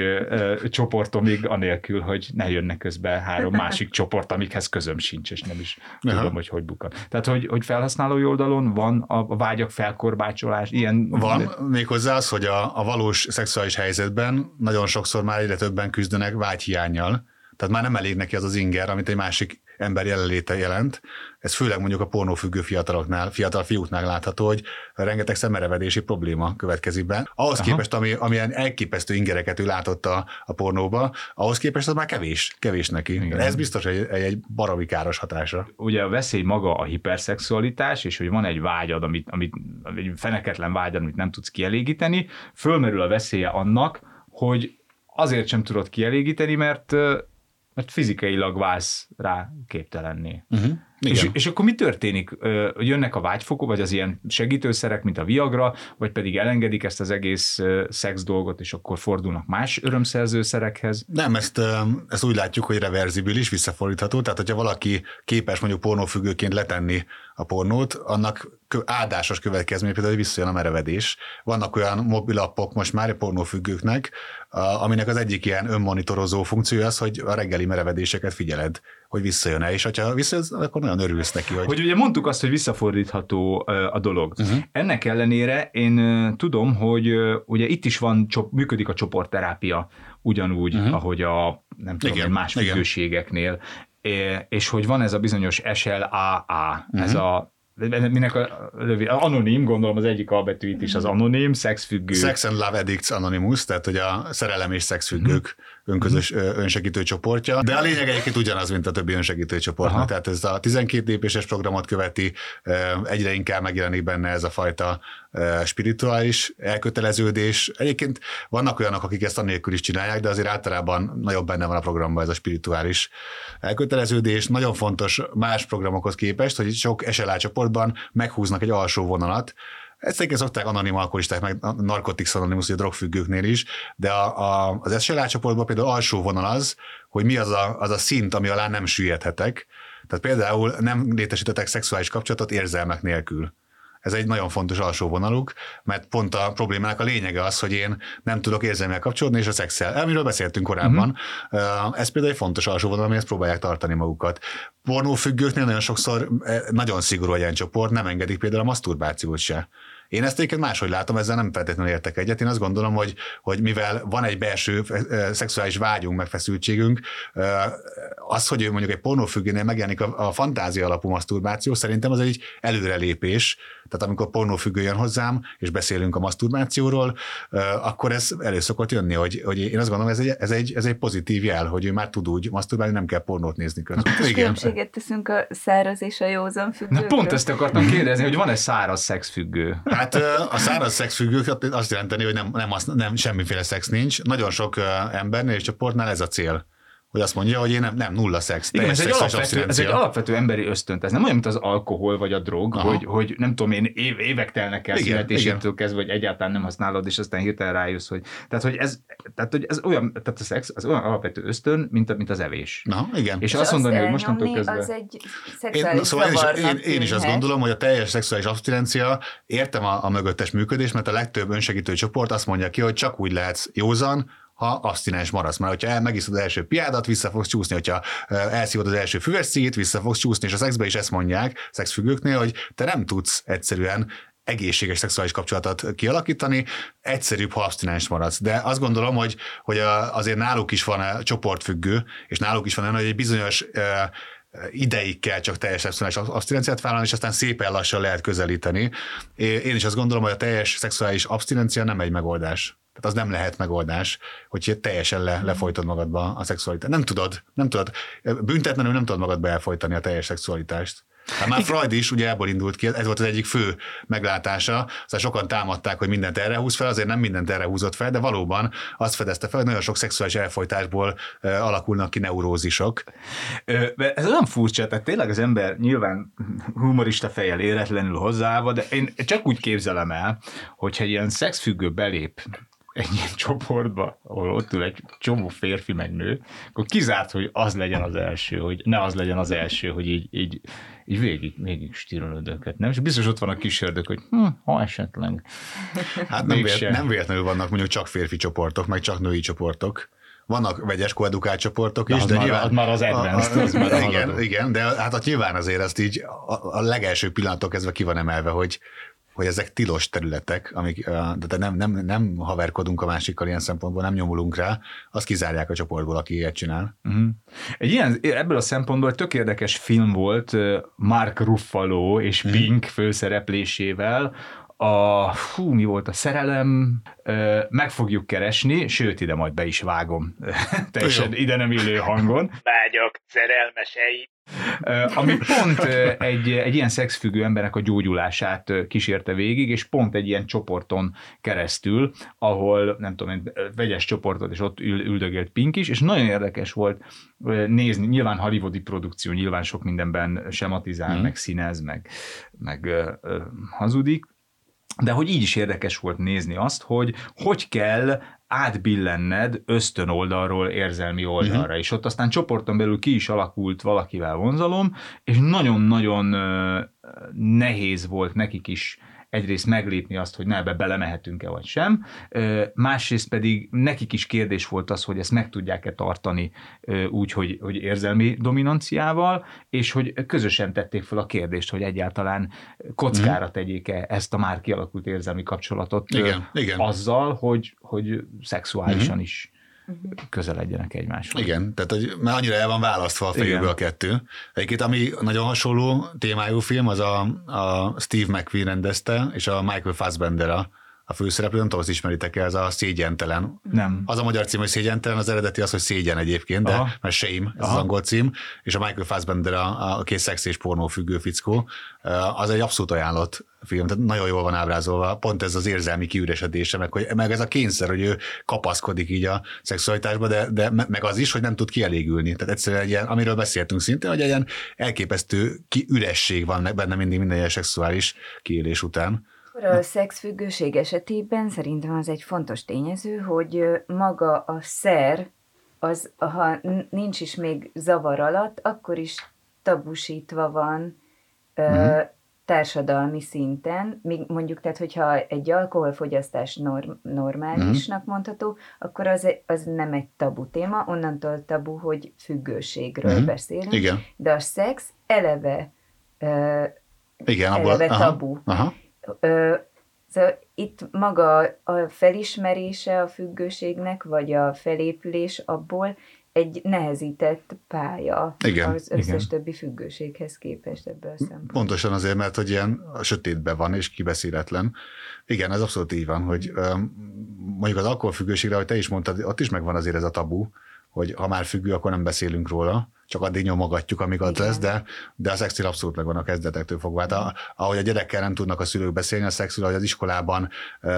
csoportomig, anélkül, hogy ne jönne közbe három másik csoport, amikhez közöm sincs, és nem is Aha. tudom, hogy hogy bukan. Tehát, hogy, hogy felhasználói oldalon van a, a vágyak felkorbácsolás, ilyen... Van, méghozzá az, hogy a, a valós szexuális helyzetben nagyon sokszor már egyre többen küzdenek vágyhiányjal, tehát már nem elég neki az az inger, amit egy másik ember jelenléte jelent. Ez főleg mondjuk a pornófüggő fiataloknál, fiatal fiúknál látható, hogy rengeteg szemerevedési probléma következik be. Ahhoz Aha. képest, ami, amilyen elképesztő ingereket ő látott a, a pornóba, ahhoz képest az már kevés, kevés neki. Igen. Ez biztos egy, egy, baromi káros hatása. ugye a veszély maga a hiperszexualitás, és hogy van egy vágyad, amit, amit egy feneketlen vágyad, amit nem tudsz kielégíteni, fölmerül a veszélye annak, hogy azért sem tudod kielégíteni, mert, mert fizikailag válsz rá képtelenné. Uh-huh. És, és akkor mi történik? Jönnek a vágyfokok, vagy az ilyen segítőszerek, mint a Viagra, vagy pedig elengedik ezt az egész szex dolgot, és akkor fordulnak más örömszerzőszerekhez? Nem, ezt, ezt úgy látjuk, hogy reverzibilis, visszafordítható, tehát hogyha valaki képes mondjuk pornófüggőként letenni a pornót, annak áldásos következmény például, hogy visszajön a merevedés. Vannak olyan mobilappok most már pornófüggőknek, aminek az egyik ilyen önmonitorozó funkciója az, hogy a reggeli merevedéseket figyeled, hogy visszajön-e, és ha visszajön, akkor nagyon örülsz neki. Hogy... hogy ugye mondtuk azt, hogy visszafordítható a dolog. Uh-huh. Ennek ellenére én tudom, hogy ugye itt is van, működik a csoportterápia, ugyanúgy, uh-huh. ahogy a nem tudom, igen, más függőségeknél, és hogy van ez a bizonyos SLAA, uh-huh. ez a minek a lövi, anonim, gondolom az egyik albetűit is az anonim, szexfüggő. Sex and Love Addicts Anonymous, tehát hogy a szerelem és szexfüggők mm. Önközös mm. önsegítő csoportja, de a lényeg egyébként ugyanaz, mint a többi önsegítő csoportnak, tehát ez a 12 lépéses programot követi, egyre inkább megjelenik benne ez a fajta spirituális elköteleződés. Egyébként vannak olyanok, akik ezt anélkül is csinálják, de azért általában nagyobb benne van a programban ez a spirituális elköteleződés. Nagyon fontos más programokhoz képest, hogy sok SLA csoportban meghúznak egy alsó vonalat, ezt egyébként szokták anonim alkoholisták, meg narkotics anonymous, a drogfüggőknél is, de a, a, az SLA csoportban például alsó vonal az, hogy mi az a, az a szint, ami alá nem süllyedhetek. Tehát például nem létesítetek szexuális kapcsolatot érzelmek nélkül. Ez egy nagyon fontos alsó vonaluk, mert pont a problémának a lényege az, hogy én nem tudok érzelmel kapcsolódni, és a szexel, amiről beszéltünk korábban. Uh-huh. Ez például egy fontos alsó vonal, amihez próbálják tartani magukat. Pornófüggőknél nagyon sokszor eh, nagyon szigorú a csoport, nem engedik például a maszturbációt se. Én ezt egyébként máshogy látom, ezzel nem feltétlenül értek egyet. Én azt gondolom, hogy, hogy mivel van egy belső szexuális vágyunk, megfeszültségünk, az, hogy mondjuk egy pornófüggőnél megjelenik a, a fantázia alapú maszturbáció, szerintem az egy előrelépés. Tehát amikor pornófüggő jön hozzám, és beszélünk a maszturbációról, akkor ez elő szokott jönni, hogy, hogy én azt gondolom, ez egy, ez, egy, ez egy pozitív jel, hogy ő már tud úgy masturbálni, nem kell pornót nézni közben. És különbséget teszünk a száraz és a józan függő. Na pont ezt akartam kérdezni, hogy van-e száraz szexfüggő? Hát a száraz szexfüggők azt jelenteni, hogy nem, nem, nem semmiféle szex nincs. Nagyon sok embernél és csoportnál ez a cél hogy azt mondja, hogy én nem, nem nulla szex. Igen, ez egy, alapvető, ez egy alapvető emberi ösztönt. Ez nem olyan, mint az alkohol vagy a drog, hogy, hogy nem tudom én, év, évek telnek el születésétől kezdve, hogy egyáltalán nem használod, és aztán hirtelen rájössz, hogy tehát, hogy ez, tehát, hogy ez olyan, tehát a szex az olyan alapvető ösztön, mint, a, mint az evés. Na, igen. És, és azt mondani, hogy mostantól kezdve... Az egy én, szóval én is, én, én is azt gondolom, hogy a teljes szexuális abstinencia, értem a, a mögöttes működés, mert a legtöbb önsegítő csoport azt mondja ki, hogy csak úgy lehetsz józan, ha abstinens maradsz. Mert hogyha megiszod az első piádat, vissza fogsz csúszni, hogyha elszívod az első füves cigit, vissza fogsz csúszni, és a szexbe is ezt mondják, szexfüggőknél, hogy te nem tudsz egyszerűen egészséges szexuális kapcsolatot kialakítani, egyszerűbb, ha abstinens maradsz. De azt gondolom, hogy, hogy azért náluk is van a csoportfüggő, és náluk is van olyan, hogy egy bizonyos ideig kell csak teljes szexuális abstinenciát vállalni, és aztán szépen lassan lehet közelíteni. Én is azt gondolom, hogy a teljes szexuális abstinencia nem egy megoldás. Tehát az nem lehet megoldás, hogy teljesen le, lefolytod magadba a szexualitást. Nem tudod, nem tudod, büntetlenül nem tudod magadba elfolytani a teljes szexualitást. Hát már Freud is ugye ebből indult ki, ez volt az egyik fő meglátása, szóval sokan támadták, hogy mindent erre húz fel, azért nem mindent erre húzott fel, de valóban azt fedezte fel, hogy nagyon sok szexuális elfolytásból alakulnak ki neurózisok. Ez olyan furcsa, tehát tényleg az ember nyilván humorista fejjel éretlenül hozzáállva, de én csak úgy képzelem el, hogyha ilyen szexfüggő belép egy ilyen csoportba, ahol ott ül egy csomó férfi meg nő, akkor kizárt, hogy az legyen az első, hogy ne az legyen az első, hogy így, így, így végig, végig stírolod őket, nem? És biztos ott van a kis ördög, hogy hm, ha esetleg. Hát nem, vélet, nem véletlenül vannak mondjuk csak férfi csoportok, meg csak női csoportok vannak vegyes koedukált csoportok is, de már, nyilván... Az már az advanced, a, a, az már a igen, igen, de hát a nyilván azért ezt így a, a legelső pillanatok kezdve ki van emelve, hogy hogy ezek tilos területek, amik, de nem, nem, nem haverkodunk a másikkal ilyen szempontból, nem nyomulunk rá, azt kizárják a csoportból, aki ilyet csinál. Uh-huh. Egy ilyen, ebből a szempontból tök érdekes film volt Mark Ruffalo és uh-huh. Pink főszereplésével, a, hú, mi volt a szerelem, meg fogjuk keresni, sőt, ide majd be is vágom teljesen ide nem illő hangon. Vágyok. szerelmesei. Ami pont egy, egy ilyen szexfüggő embernek a gyógyulását kísérte végig, és pont egy ilyen csoporton keresztül, ahol nem tudom, egy vegyes csoportot, és ott ül, üldögélt Pink is, és nagyon érdekes volt nézni, nyilván hollywoodi produkció, nyilván sok mindenben sematizál, mm. meg színez, meg, meg hazudik, de hogy így is érdekes volt nézni azt, hogy hogy kell átbillenned ösztön oldalról érzelmi oldalra, uh-huh. és ott aztán csoporton belül ki is alakult valakivel vonzalom, és nagyon-nagyon nehéz volt nekik is egyrészt meglépni azt, hogy ne ebbe belemehetünk-e vagy sem, másrészt pedig nekik is kérdés volt az, hogy ezt meg tudják-e tartani úgy, hogy, hogy érzelmi dominanciával, és hogy közösen tették fel a kérdést, hogy egyáltalán kockára mhm. tegyék-e ezt a már kialakult érzelmi kapcsolatot igen, igen. azzal, hogy, hogy szexuálisan uh-huh. is közeledjenek egymáshoz. Igen, tehát hogy már annyira el van választva a fejéből a kettő. Egyébként, ami nagyon hasonló témájú film, az a, a Steve McQueen rendezte, és a Michael Fassbender a, a főszereplő, nem tudom, azt ismeritek -e, ez a szégyentelen. Nem. Az a magyar cím, hogy szégyentelen, az eredeti az, hogy szégyen egyébként, de Aha. mert shame, ez Aha. az angol cím, és a Michael Fassbender a, a két szex és pornó függő fickó, az egy abszolút ajánlott film, tehát nagyon jól van ábrázolva, pont ez az érzelmi kiüresedése, meg, hogy, meg ez a kényszer, hogy ő kapaszkodik így a szexualitásba, de, de meg az is, hogy nem tud kielégülni. Tehát egyszerűen egy ilyen, amiről beszéltünk szintén, hogy egy ilyen elképesztő kiüresség van benne mindig minden ilyen szexuális kiélés után. A szexfüggőség esetében szerintem az egy fontos tényező, hogy maga a szer, az, ha nincs is még zavar alatt, akkor is tabusítva van uh-huh. társadalmi szinten, míg mondjuk, tehát hogyha egy alkoholfogyasztás norm, normálisnak uh-huh. mondható, akkor az, az nem egy tabu téma, onnantól tabu, hogy függőségről uh-huh. beszélünk, Igen. de a szex eleve, uh, Igen, eleve abban, tabu. Aha, aha Ö, szóval itt maga a felismerése a függőségnek, vagy a felépülés abból egy nehezített pálya igen, az összes igen. többi függőséghez képest ebből a szempontból. Pontosan azért, mert hogy ilyen a sötétben van és kibeszéletlen. Igen, ez abszolút így van, hogy mondjuk az alkoholfüggőségre, hogy te is mondtad, ott is megvan azért ez a tabu, hogy ha már függő, akkor nem beszélünk róla, csak addig nyomogatjuk, amíg az lesz, de, de a szexil abszolút megvan a kezdetektől fogva. Hát a, ahogy a gyerekkel nem tudnak a szülők beszélni, a szexil, ahogy az iskolában e,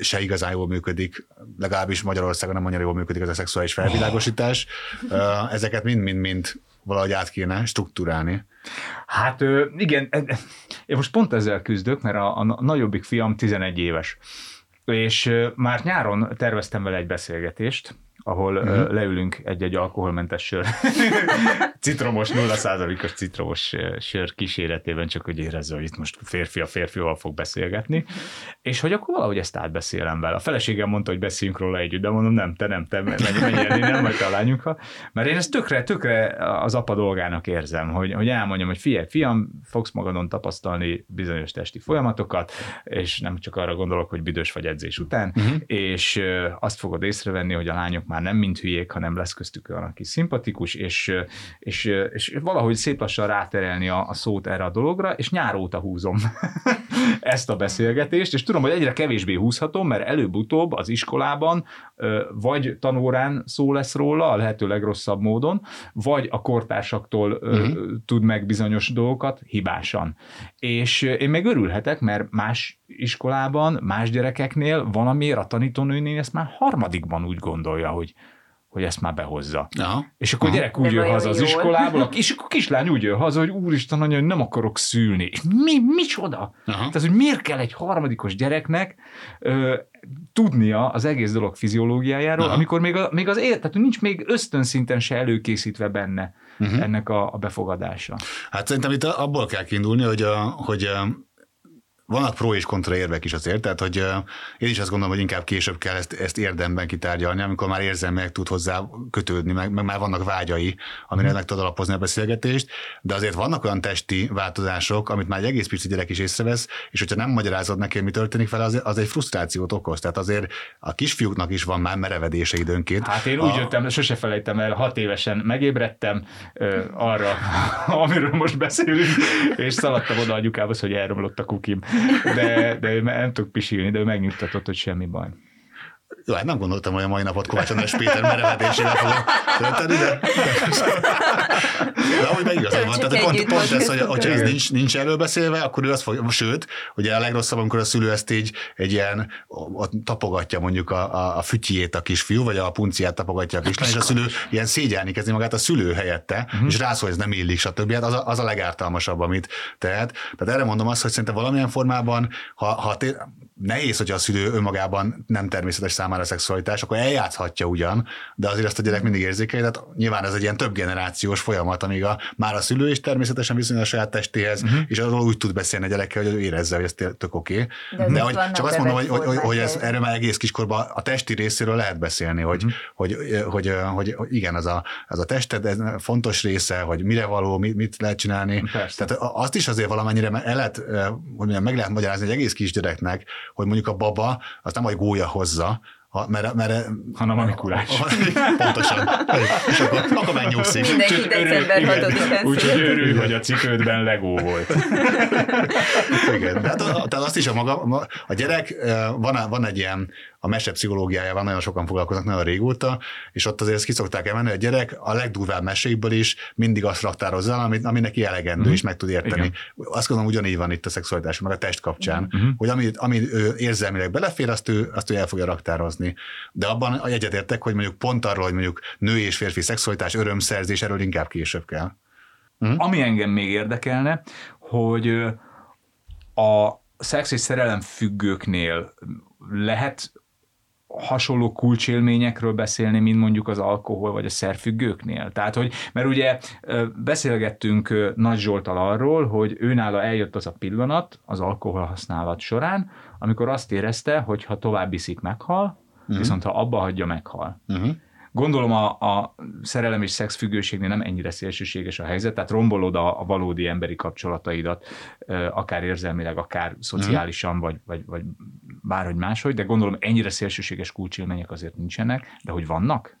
se igazán jól működik, legalábbis Magyarországon nem annyira jól működik ez a szexuális felvilágosítás. E, ezeket mind-mind-mind valahogy át kéne struktúrálni. Hát igen, e, e, én most pont ezzel küzdök, mert a, a nagyobbik fiam 11 éves, és már nyáron terveztem vele egy beszélgetést, ahol uh-huh. leülünk egy-egy alkoholmentes sör, citromos, 0%-os citromos sör kíséretében, csak hogy érezze, hogy itt most férfi a férfival fog beszélgetni, és hogy akkor valahogy ezt átbeszélem vele. A feleségem mondta, hogy beszéljünk róla együtt, de mondom, nem, te nem, te menj, menj menj nem vagy találjuk, mert én ezt tökre, tökre az apa dolgának érzem, hogy, hogy elmondjam, hogy figyelj, fiam, fogsz magadon tapasztalni bizonyos testi folyamatokat, és nem csak arra gondolok, hogy büdös vagy edzés után, uh-huh. és azt fogod észrevenni, hogy a lányok már nem mint hülyék, hanem lesz köztük olyan, aki szimpatikus, és, és, és valahogy szép lassan ráterelni a, a szót erre a dologra, és nyár óta húzom ezt a beszélgetést, és tudom, hogy egyre kevésbé húzhatom, mert előbb-utóbb az iskolában vagy tanórán szó lesz róla, a lehető legrosszabb módon, vagy a kortársaktól uh-huh. tud meg bizonyos dolgokat hibásan. És én meg örülhetek, mert más iskolában, más gyerekeknél valamiért a tanítónőnél ezt már harmadikban úgy gondolja, hogy hogy ezt már behozza. Aha. És akkor a gyerek úgy jön haza az iskolából, és akkor a kislány úgy jön haza, hogy úristen, anya, nem akarok szülni. És mi, micsoda? Aha. Tehát, hogy miért kell egy harmadikos gyereknek ö, tudnia az egész dolog fiziológiájáról, Aha. amikor még, a, még az élet, tehát nincs még ösztönszinten se előkészítve benne uh-huh. ennek a, a befogadása. Hát szerintem itt abból kell kiindulni, hogy, a, hogy vannak pro és kontra érvek is azért, tehát hogy én is azt gondolom, hogy inkább később kell ezt, ezt érdemben kitárgyalni, amikor már érzelmek tud hozzá kötődni, meg, meg már vannak vágyai, amire mm. meg tud alapozni a beszélgetést, de azért vannak olyan testi változások, amit már egy egész pici gyerek is észrevesz, és hogyha nem magyarázod neki, mi történik vele, az, az egy frusztrációt okoz. Tehát azért a kisfiúknak is van már merevedése időnként. Hát én úgy a... jöttem, sose felejtem el, hat évesen megébredtem ö, arra, amiről most beszélünk, és szaladtam oda anyukához, hogy elromlott a kukim de, de nem tudok pisilni, de ő megnyugtatott, hogy semmi baj. Jó, hát nem gondoltam, hogy a mai napot Kovács András Péter merevedésével fogom tölteni, de... De amúgy meg igazad van. Tehát pont, pont ez, hogy, hogyha ez nincs, nincs erről beszélve, akkor ő azt fog, sőt, ugye a legrosszabb, amikor a szülő ezt így egy ilyen, ott tapogatja mondjuk a, a, a fütyjét a kisfiú, vagy a punciát tapogatja a kislány, és a szülő ilyen szégyelni kezdi magát a szülő helyette, uh-huh. és rászól, hogy ez nem illik, stb. Hát az a, az a legártalmasabb, amit tehet. Tehát erre mondom azt, hogy szerintem valamilyen formában, ha, ha té- nehéz, hogyha a szülő önmagában nem természetes számára a szexualitás, akkor eljátszhatja ugyan, de azért azt a gyerek mindig érzékeli, tehát nyilván ez egy ilyen több generációs folyamat, amíg a, már a szülő is természetesen viszonyul a saját testéhez, uh-huh. és arról úgy tud beszélni a gyerekkel, hogy ő érezze, hogy ez tök oké. Okay. De, de hogy, csak azt mondom, hogy, hogy, hogy ez, erről már egész kiskorban a testi részéről lehet beszélni, hogy, uh-huh. hogy, hogy, hogy, hogy, igen, az a, az a tested ez fontos része, hogy mire való, mit, mit lehet csinálni. Persze. Tehát azt is azért valamennyire el lehet, hogy mondjam, meg lehet magyarázni egy egész kisgyereknek, hogy mondjuk a baba az nem egy gólya hozza, ha, mert, mert, hanem a Mikulás. Pontosan. És akkor, akkor megnyugszik. Mindenki december 6-án Úgyhogy örül, hogy a cipődben legó volt. Igen, de hát, tehát azt is a maga, a gyerek, van, van egy ilyen, a mese pszichológiájával nagyon sokan foglalkoznak nagyon régóta, és ott azért ezt ki szokták emelni, hogy a gyerek a legdurvább mesékből is mindig azt raktározza, amit, ami neki elegendő, mm. és meg tud érteni. Igen. Azt gondolom, ugyanígy van itt a szexualitás, meg a test kapcsán, mm. hogy ami, ami ő érzelmileg belefér, azt ő, azt ő el fogja raktározni. De abban egyetértek, hogy mondjuk pont arról, hogy mondjuk nő és férfi szexualitás, örömszerzés, erről inkább később kell. Mm. Ami engem még érdekelne, hogy a szex és szerelem függőknél lehet hasonló kulcsélményekről beszélni, mint mondjuk az alkohol vagy a szerfüggőknél. Tehát, hogy, mert ugye beszélgettünk Nagy Zsoltal arról, hogy őnála eljött az a pillanat az alkohol használat során, amikor azt érezte, hogy ha tovább iszik, meghal, uh-huh. viszont ha abba hagyja, meghal. Uh-huh. Gondolom a, a szerelem és szexfüggőségnél nem ennyire szélsőséges a helyzet, tehát rombolod a, a valódi emberi kapcsolataidat, akár érzelmileg, akár szociálisan, mm. vagy, vagy, vagy bárhogy máshogy, de gondolom ennyire szélsőséges kulcsélmények azért nincsenek, de hogy vannak?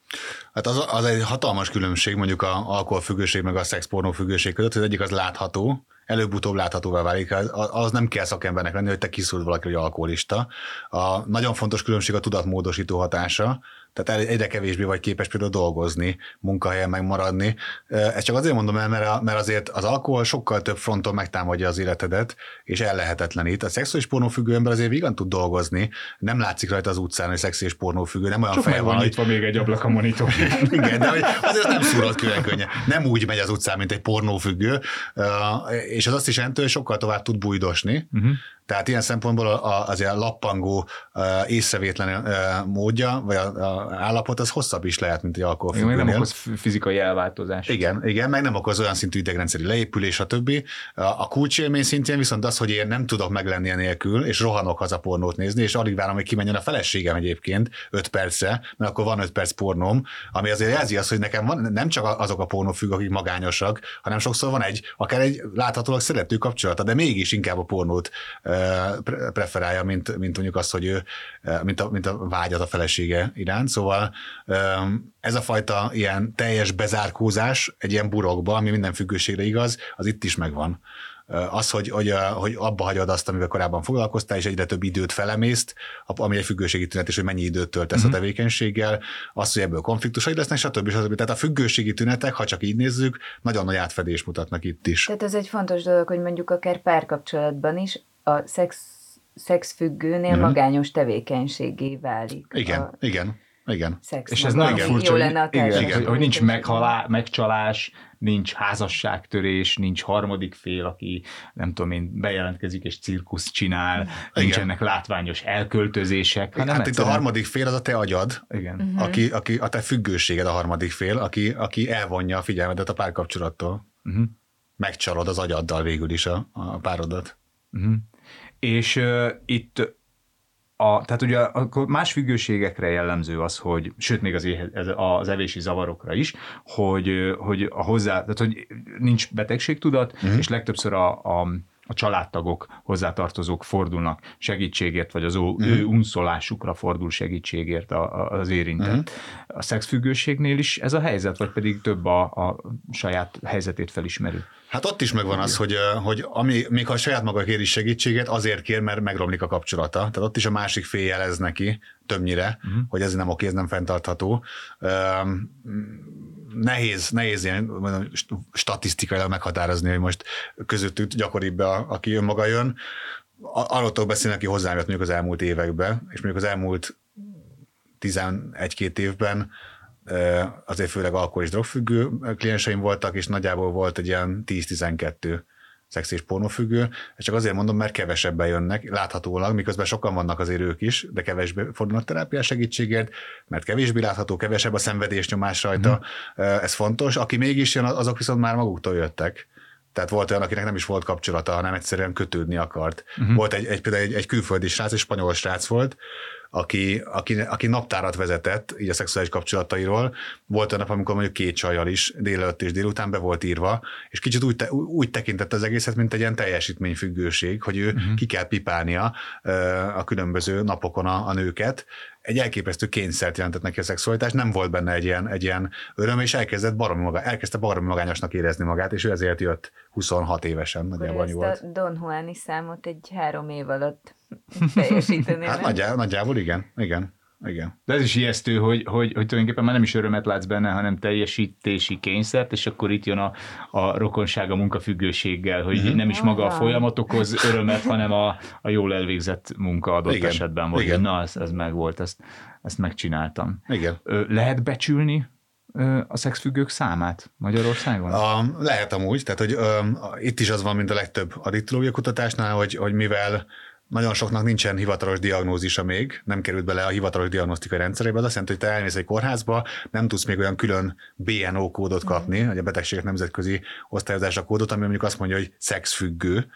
Hát az, az egy hatalmas különbség mondjuk a alkoholfüggőség meg a szexpornófüggőség között, az egyik az látható, előbb-utóbb láthatóvá válik. Az nem kell szakembernek lenni, hogy te kiszúrd valaki, hogy alkoholista. A nagyon fontos különbség a tudatmódosító hatása, tehát egyre kevésbé vagy képes például dolgozni, munkahelyen megmaradni. Ezt csak azért mondom el, mert, mert azért az alkohol sokkal több fronton megtámadja az életedet, és ellehetetlenít. A szexuális pornófüggő ember azért igen tud dolgozni, nem látszik rajta az utcán, hogy szexuális pornófüggő, nem olyan feje van, hogy... van még egy ablak a monitor. igen, de azért nem szúrod külön könnyen. Nem úgy megy az utcán, mint egy pornófüggő, és az azt is jelenti, hogy sokkal tovább tud bújdosni, uh-huh. Tehát ilyen szempontból az ilyen lappangó, észrevétlen módja, vagy a állapot, az hosszabb is lehet, mint egy alkoholfüggőnél. nem okoz fizikai elváltozás. Igen, igen, meg nem okoz olyan szintű idegrendszeri leépülés, stb. A kulcsélmény szintjén viszont az, hogy én nem tudok meglenni nélkül, és rohanok haza pornót nézni, és alig várom, hogy kimenjen a feleségem egyébként 5 percre, mert akkor van 5 perc pornóm, ami azért jelzi azt, hogy nekem van, nem csak azok a pornófüggők, akik magányosak, hanem sokszor van egy, akár egy láthatólag szerető kapcsolata, de mégis inkább a pornót preferálja, mint, mint mondjuk azt, hogy ő, mint a, mint a vágyat a felesége iránt. Szóval ez a fajta ilyen teljes bezárkózás egy ilyen burokba, ami minden függőségre igaz, az itt is megvan az, hogy, hogy, hogy abba hagyod azt, amivel korábban foglalkoztál, és egyre több időt felemészt, ami egy függőségi tünet, és hogy mennyi időt töltesz uh-huh. a mhm. tevékenységgel, az, hogy ebből konfliktusaid lesznek, stb. stb. Tehát a függőségi tünetek, ha csak így nézzük, nagyon nagy átfedés mutatnak itt is. Tehát ez egy fontos dolog, hogy mondjuk akár párkapcsolatban is a szex, szexfüggőnél uh-huh. magányos tevékenységé válik. Igen, a... igen. Igen. Szex és ez nagyon furcsa, hogy, igen, igen, hogy nincs meghalá, megcsalás, nincs házasságtörés, nincs harmadik fél, aki nem tudom én, bejelentkezik és cirkusz csinál, igen. nincsenek látványos elköltözések. Hanem hát egyszerűen... itt a harmadik fél az a te agyad, igen. Uh-huh. Aki, aki, a te függőséged a harmadik fél, aki, aki elvonja a figyelmedet a párkapcsolattól. Uh-huh. Megcsalod az agyaddal végül is a, a párodat. Uh-huh. És uh, itt a, tehát ugye akkor más függőségekre jellemző az, hogy, sőt még az, az evési zavarokra is, hogy, hogy a hozzá, tehát hogy nincs betegségtudat, uh-huh. és legtöbbször a, a a családtagok, hozzátartozók fordulnak segítségért, vagy az ő, uh-huh. ő unszolásukra fordul segítségért a, a, az érintett. Uh-huh. A szexfüggőségnél is ez a helyzet, vagy pedig több a, a saját helyzetét felismerő? Hát ott is megvan az, hogy, hogy ami, még ha a saját maga kéri segítséget, azért kér, mert megromlik a kapcsolata. Tehát ott is a másik fél jelez neki, többnyire, uh-huh. hogy ez nem oké, ez nem fenntartható. Nehéz, nehéz ilyen statisztikailag meghatározni, hogy most közöttük gyakoribb, a, aki önmaga jön. Arról beszélni, aki hozzám jött mondjuk az elmúlt években, és mondjuk az elmúlt 11-2 évben azért főleg alkohol és drogfüggő klienseim voltak, és nagyjából volt egy ilyen 10-12 szex és pornófüggő. Csak azért mondom, mert kevesebben jönnek, láthatólag, miközben sokan vannak azért ők is, de kevesbé fordulnak terápiás segítségért, mert kevésbé látható, kevesebb a szenvedés nyomás rajta. Mm. Ez fontos. Aki mégis jön, azok viszont már maguktól jöttek. Tehát volt olyan, akinek nem is volt kapcsolata, hanem egyszerűen kötődni akart. Uh-huh. Volt egy, egy, például egy, egy külföldi srác, egy spanyol srác volt, aki, aki, aki naptárat vezetett így a szexuális kapcsolatairól. Volt olyan nap, amikor mondjuk két csajjal is délelőtt és délután be volt írva, és kicsit úgy, te, úgy tekintett az egészet, mint egy ilyen teljesítményfüggőség, hogy ő uh-huh. ki kell pipálnia a különböző napokon a, a nőket, egy elképesztő kényszert jelentett neki a szexualitás, nem volt benne egy ilyen, egy ilyen öröm, és elkezdett baromi maga, elkezdte baromi magányosnak érezni magát, és ő ezért jött 26 évesen, nagyjából annyi volt. a Don Juani számot egy három év alatt teljesíteni. hát nagyjából, nagyjából igen, igen. Igen. De ez is ijesztő, hogy, hogy, hogy tulajdonképpen már nem is örömet látsz benne, hanem teljesítési kényszert, és akkor itt jön a, a rokonság a munkafüggőséggel, hogy uh-huh. nem is maga a folyamat okoz örömet, hanem a, a jól elvégzett munka adott Igen. esetben. Vagy Igen. Na, ez, ez meg volt, ezt, ezt megcsináltam. Igen. Lehet becsülni a szexfüggők számát Magyarországon? A, lehet amúgy, tehát hogy ö, itt is az van, mint a legtöbb addiktológia kutatásnál, hogy, hogy mivel nagyon soknak nincsen hivatalos diagnózisa még, nem került bele a hivatalos diagnosztikai rendszerébe, az azt jelenti, hogy te elmész egy kórházba, nem tudsz még olyan külön BNO kódot kapni, vagy a betegségek nemzetközi osztályozása kódot, ami mondjuk azt mondja, hogy szexfüggő.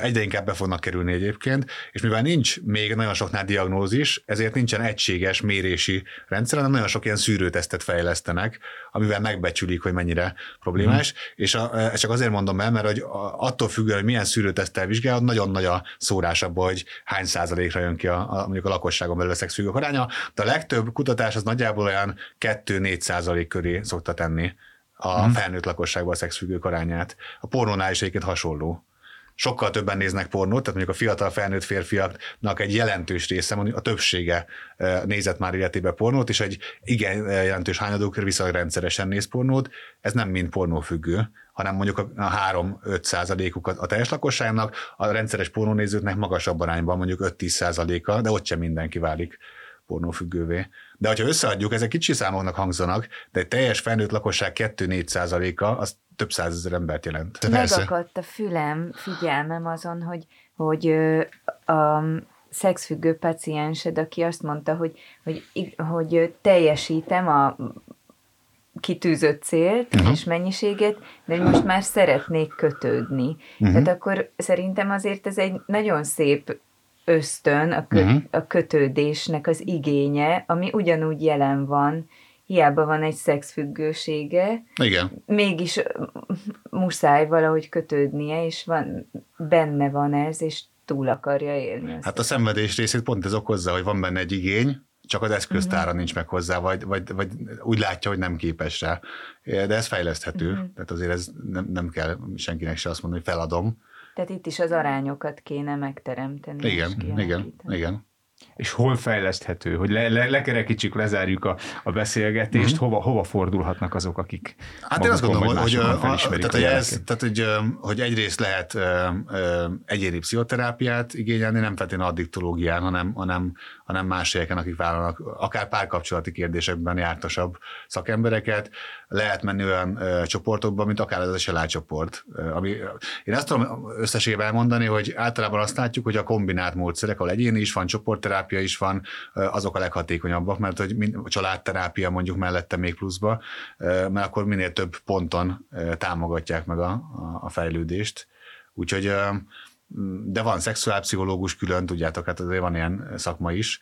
Egyre inkább be fognak kerülni egyébként, és mivel nincs még nagyon soknál diagnózis, ezért nincsen egységes mérési rendszer, hanem nagyon sok ilyen szűrőtesztet fejlesztenek, amivel megbecsülik, hogy mennyire problémás, mm. és a, ezt csak azért mondom el, mert hogy attól függően, hogy milyen szűrőtesztel vizsgálod, nagyon nagy a szórás abból, hogy hány százalékra jön ki a, a mondjuk a lakosságon belül a szexfüggők aránya, de a legtöbb kutatás az nagyjából olyan 2-4 százalék köré szokta tenni a hmm. felnőtt lakosságban a szexfüggők arányát. A pornónál is egyébként hasonló sokkal többen néznek pornót, tehát mondjuk a fiatal felnőtt férfiaknak egy jelentős része, mondjuk a többsége nézett már életében pornót, és egy igen jelentős hányadók viszonylag rendszeresen néz pornót. Ez nem mind pornófüggő, hanem mondjuk a 3-5 százalékuk a teljes lakosságnak, a rendszeres pornónézőknek magasabb arányban, mondjuk 5-10 százaléka, de ott sem mindenki válik pornófüggővé. De hogyha összeadjuk, ezek kicsi számoknak hangzanak, de egy teljes felnőtt lakosság 2-4 százaléka, az több százezer embert jelent. Megakadt a fülem, figyelmem azon, hogy, hogy a szexfüggő paciensed, aki azt mondta, hogy, hogy, hogy teljesítem a kitűzött célt uh-huh. és mennyiséget, de most már szeretnék kötődni. Uh-huh. Tehát akkor szerintem azért ez egy nagyon szép ösztön, a, kö, uh-huh. a kötődésnek az igénye, ami ugyanúgy jelen van, hiába van egy szexfüggősége, Igen. mégis muszáj valahogy kötődnie, és van, benne van ez, és túl akarja élni. Hát a szenvedés részét pont ez okozza, hogy van benne egy igény, csak az eszköztára uh-huh. nincs meg hozzá, vagy, vagy, vagy úgy látja, hogy nem képes rá. De ez fejleszthető, uh-huh. tehát azért ez nem, nem kell senkinek se azt mondani, hogy feladom. Tehát itt is az arányokat kéne megteremteni. Igen, igen, igen. És hol fejleszthető, hogy le, le, lekerekítsük, lezárjuk a, a beszélgetést, mm-hmm. hova, hova fordulhatnak azok, akik Hát én azt gondolom, hogy, hogy, a, tehát, hogy, ez, tehát hogy, hogy egyrészt lehet ö, ö, egyéni pszichoterápiát igényelni, nem feltétlenül addiktológián, hanem, hanem, hanem más helyeken, akik vállalnak, akár párkapcsolati kérdésekben jártasabb szakembereket, lehet menni olyan ö, csoportokba, mint akár az SLA csoport. Ami, én azt tudom összességében elmondani, hogy általában azt látjuk, hogy a kombinált módszerek, ahol egyéni is van, csoportterápia is van, azok a leghatékonyabbak, mert hogy a családterápia mondjuk mellette még pluszba, mert akkor minél több ponton támogatják meg a, a fejlődést. Úgyhogy de van szexuálpszichológus külön, tudjátok, hát azért van ilyen szakma is,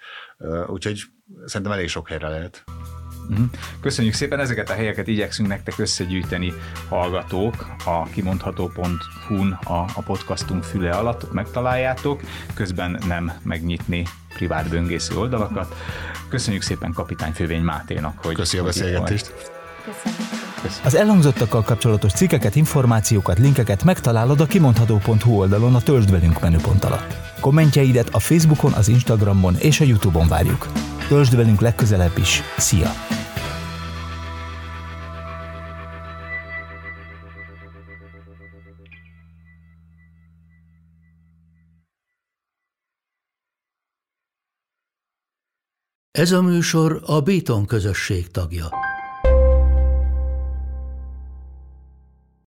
úgyhogy szerintem elég sok helyre lehet. Mhm. Köszönjük szépen, ezeket a helyeket igyekszünk nektek összegyűjteni hallgatók a kimondható.hu-n a, a podcastunk füle alatt, ott megtaláljátok, közben nem megnyitni privát böngésző oldalakat. Köszönjük szépen kapitány Fővény Máténak, hogy... Köszönjük a beszélgetést. Az elhangzottakkal kapcsolatos cikkeket, információkat, linkeket megtalálod a kimondható.hu oldalon a Töltsd velünk menüpont alatt. Kommentjeidet a Facebookon, az Instagramon és a Youtube-on várjuk. Töltsd velünk legközelebb is. Szia! Ez a műsor a Béton közösség tagja.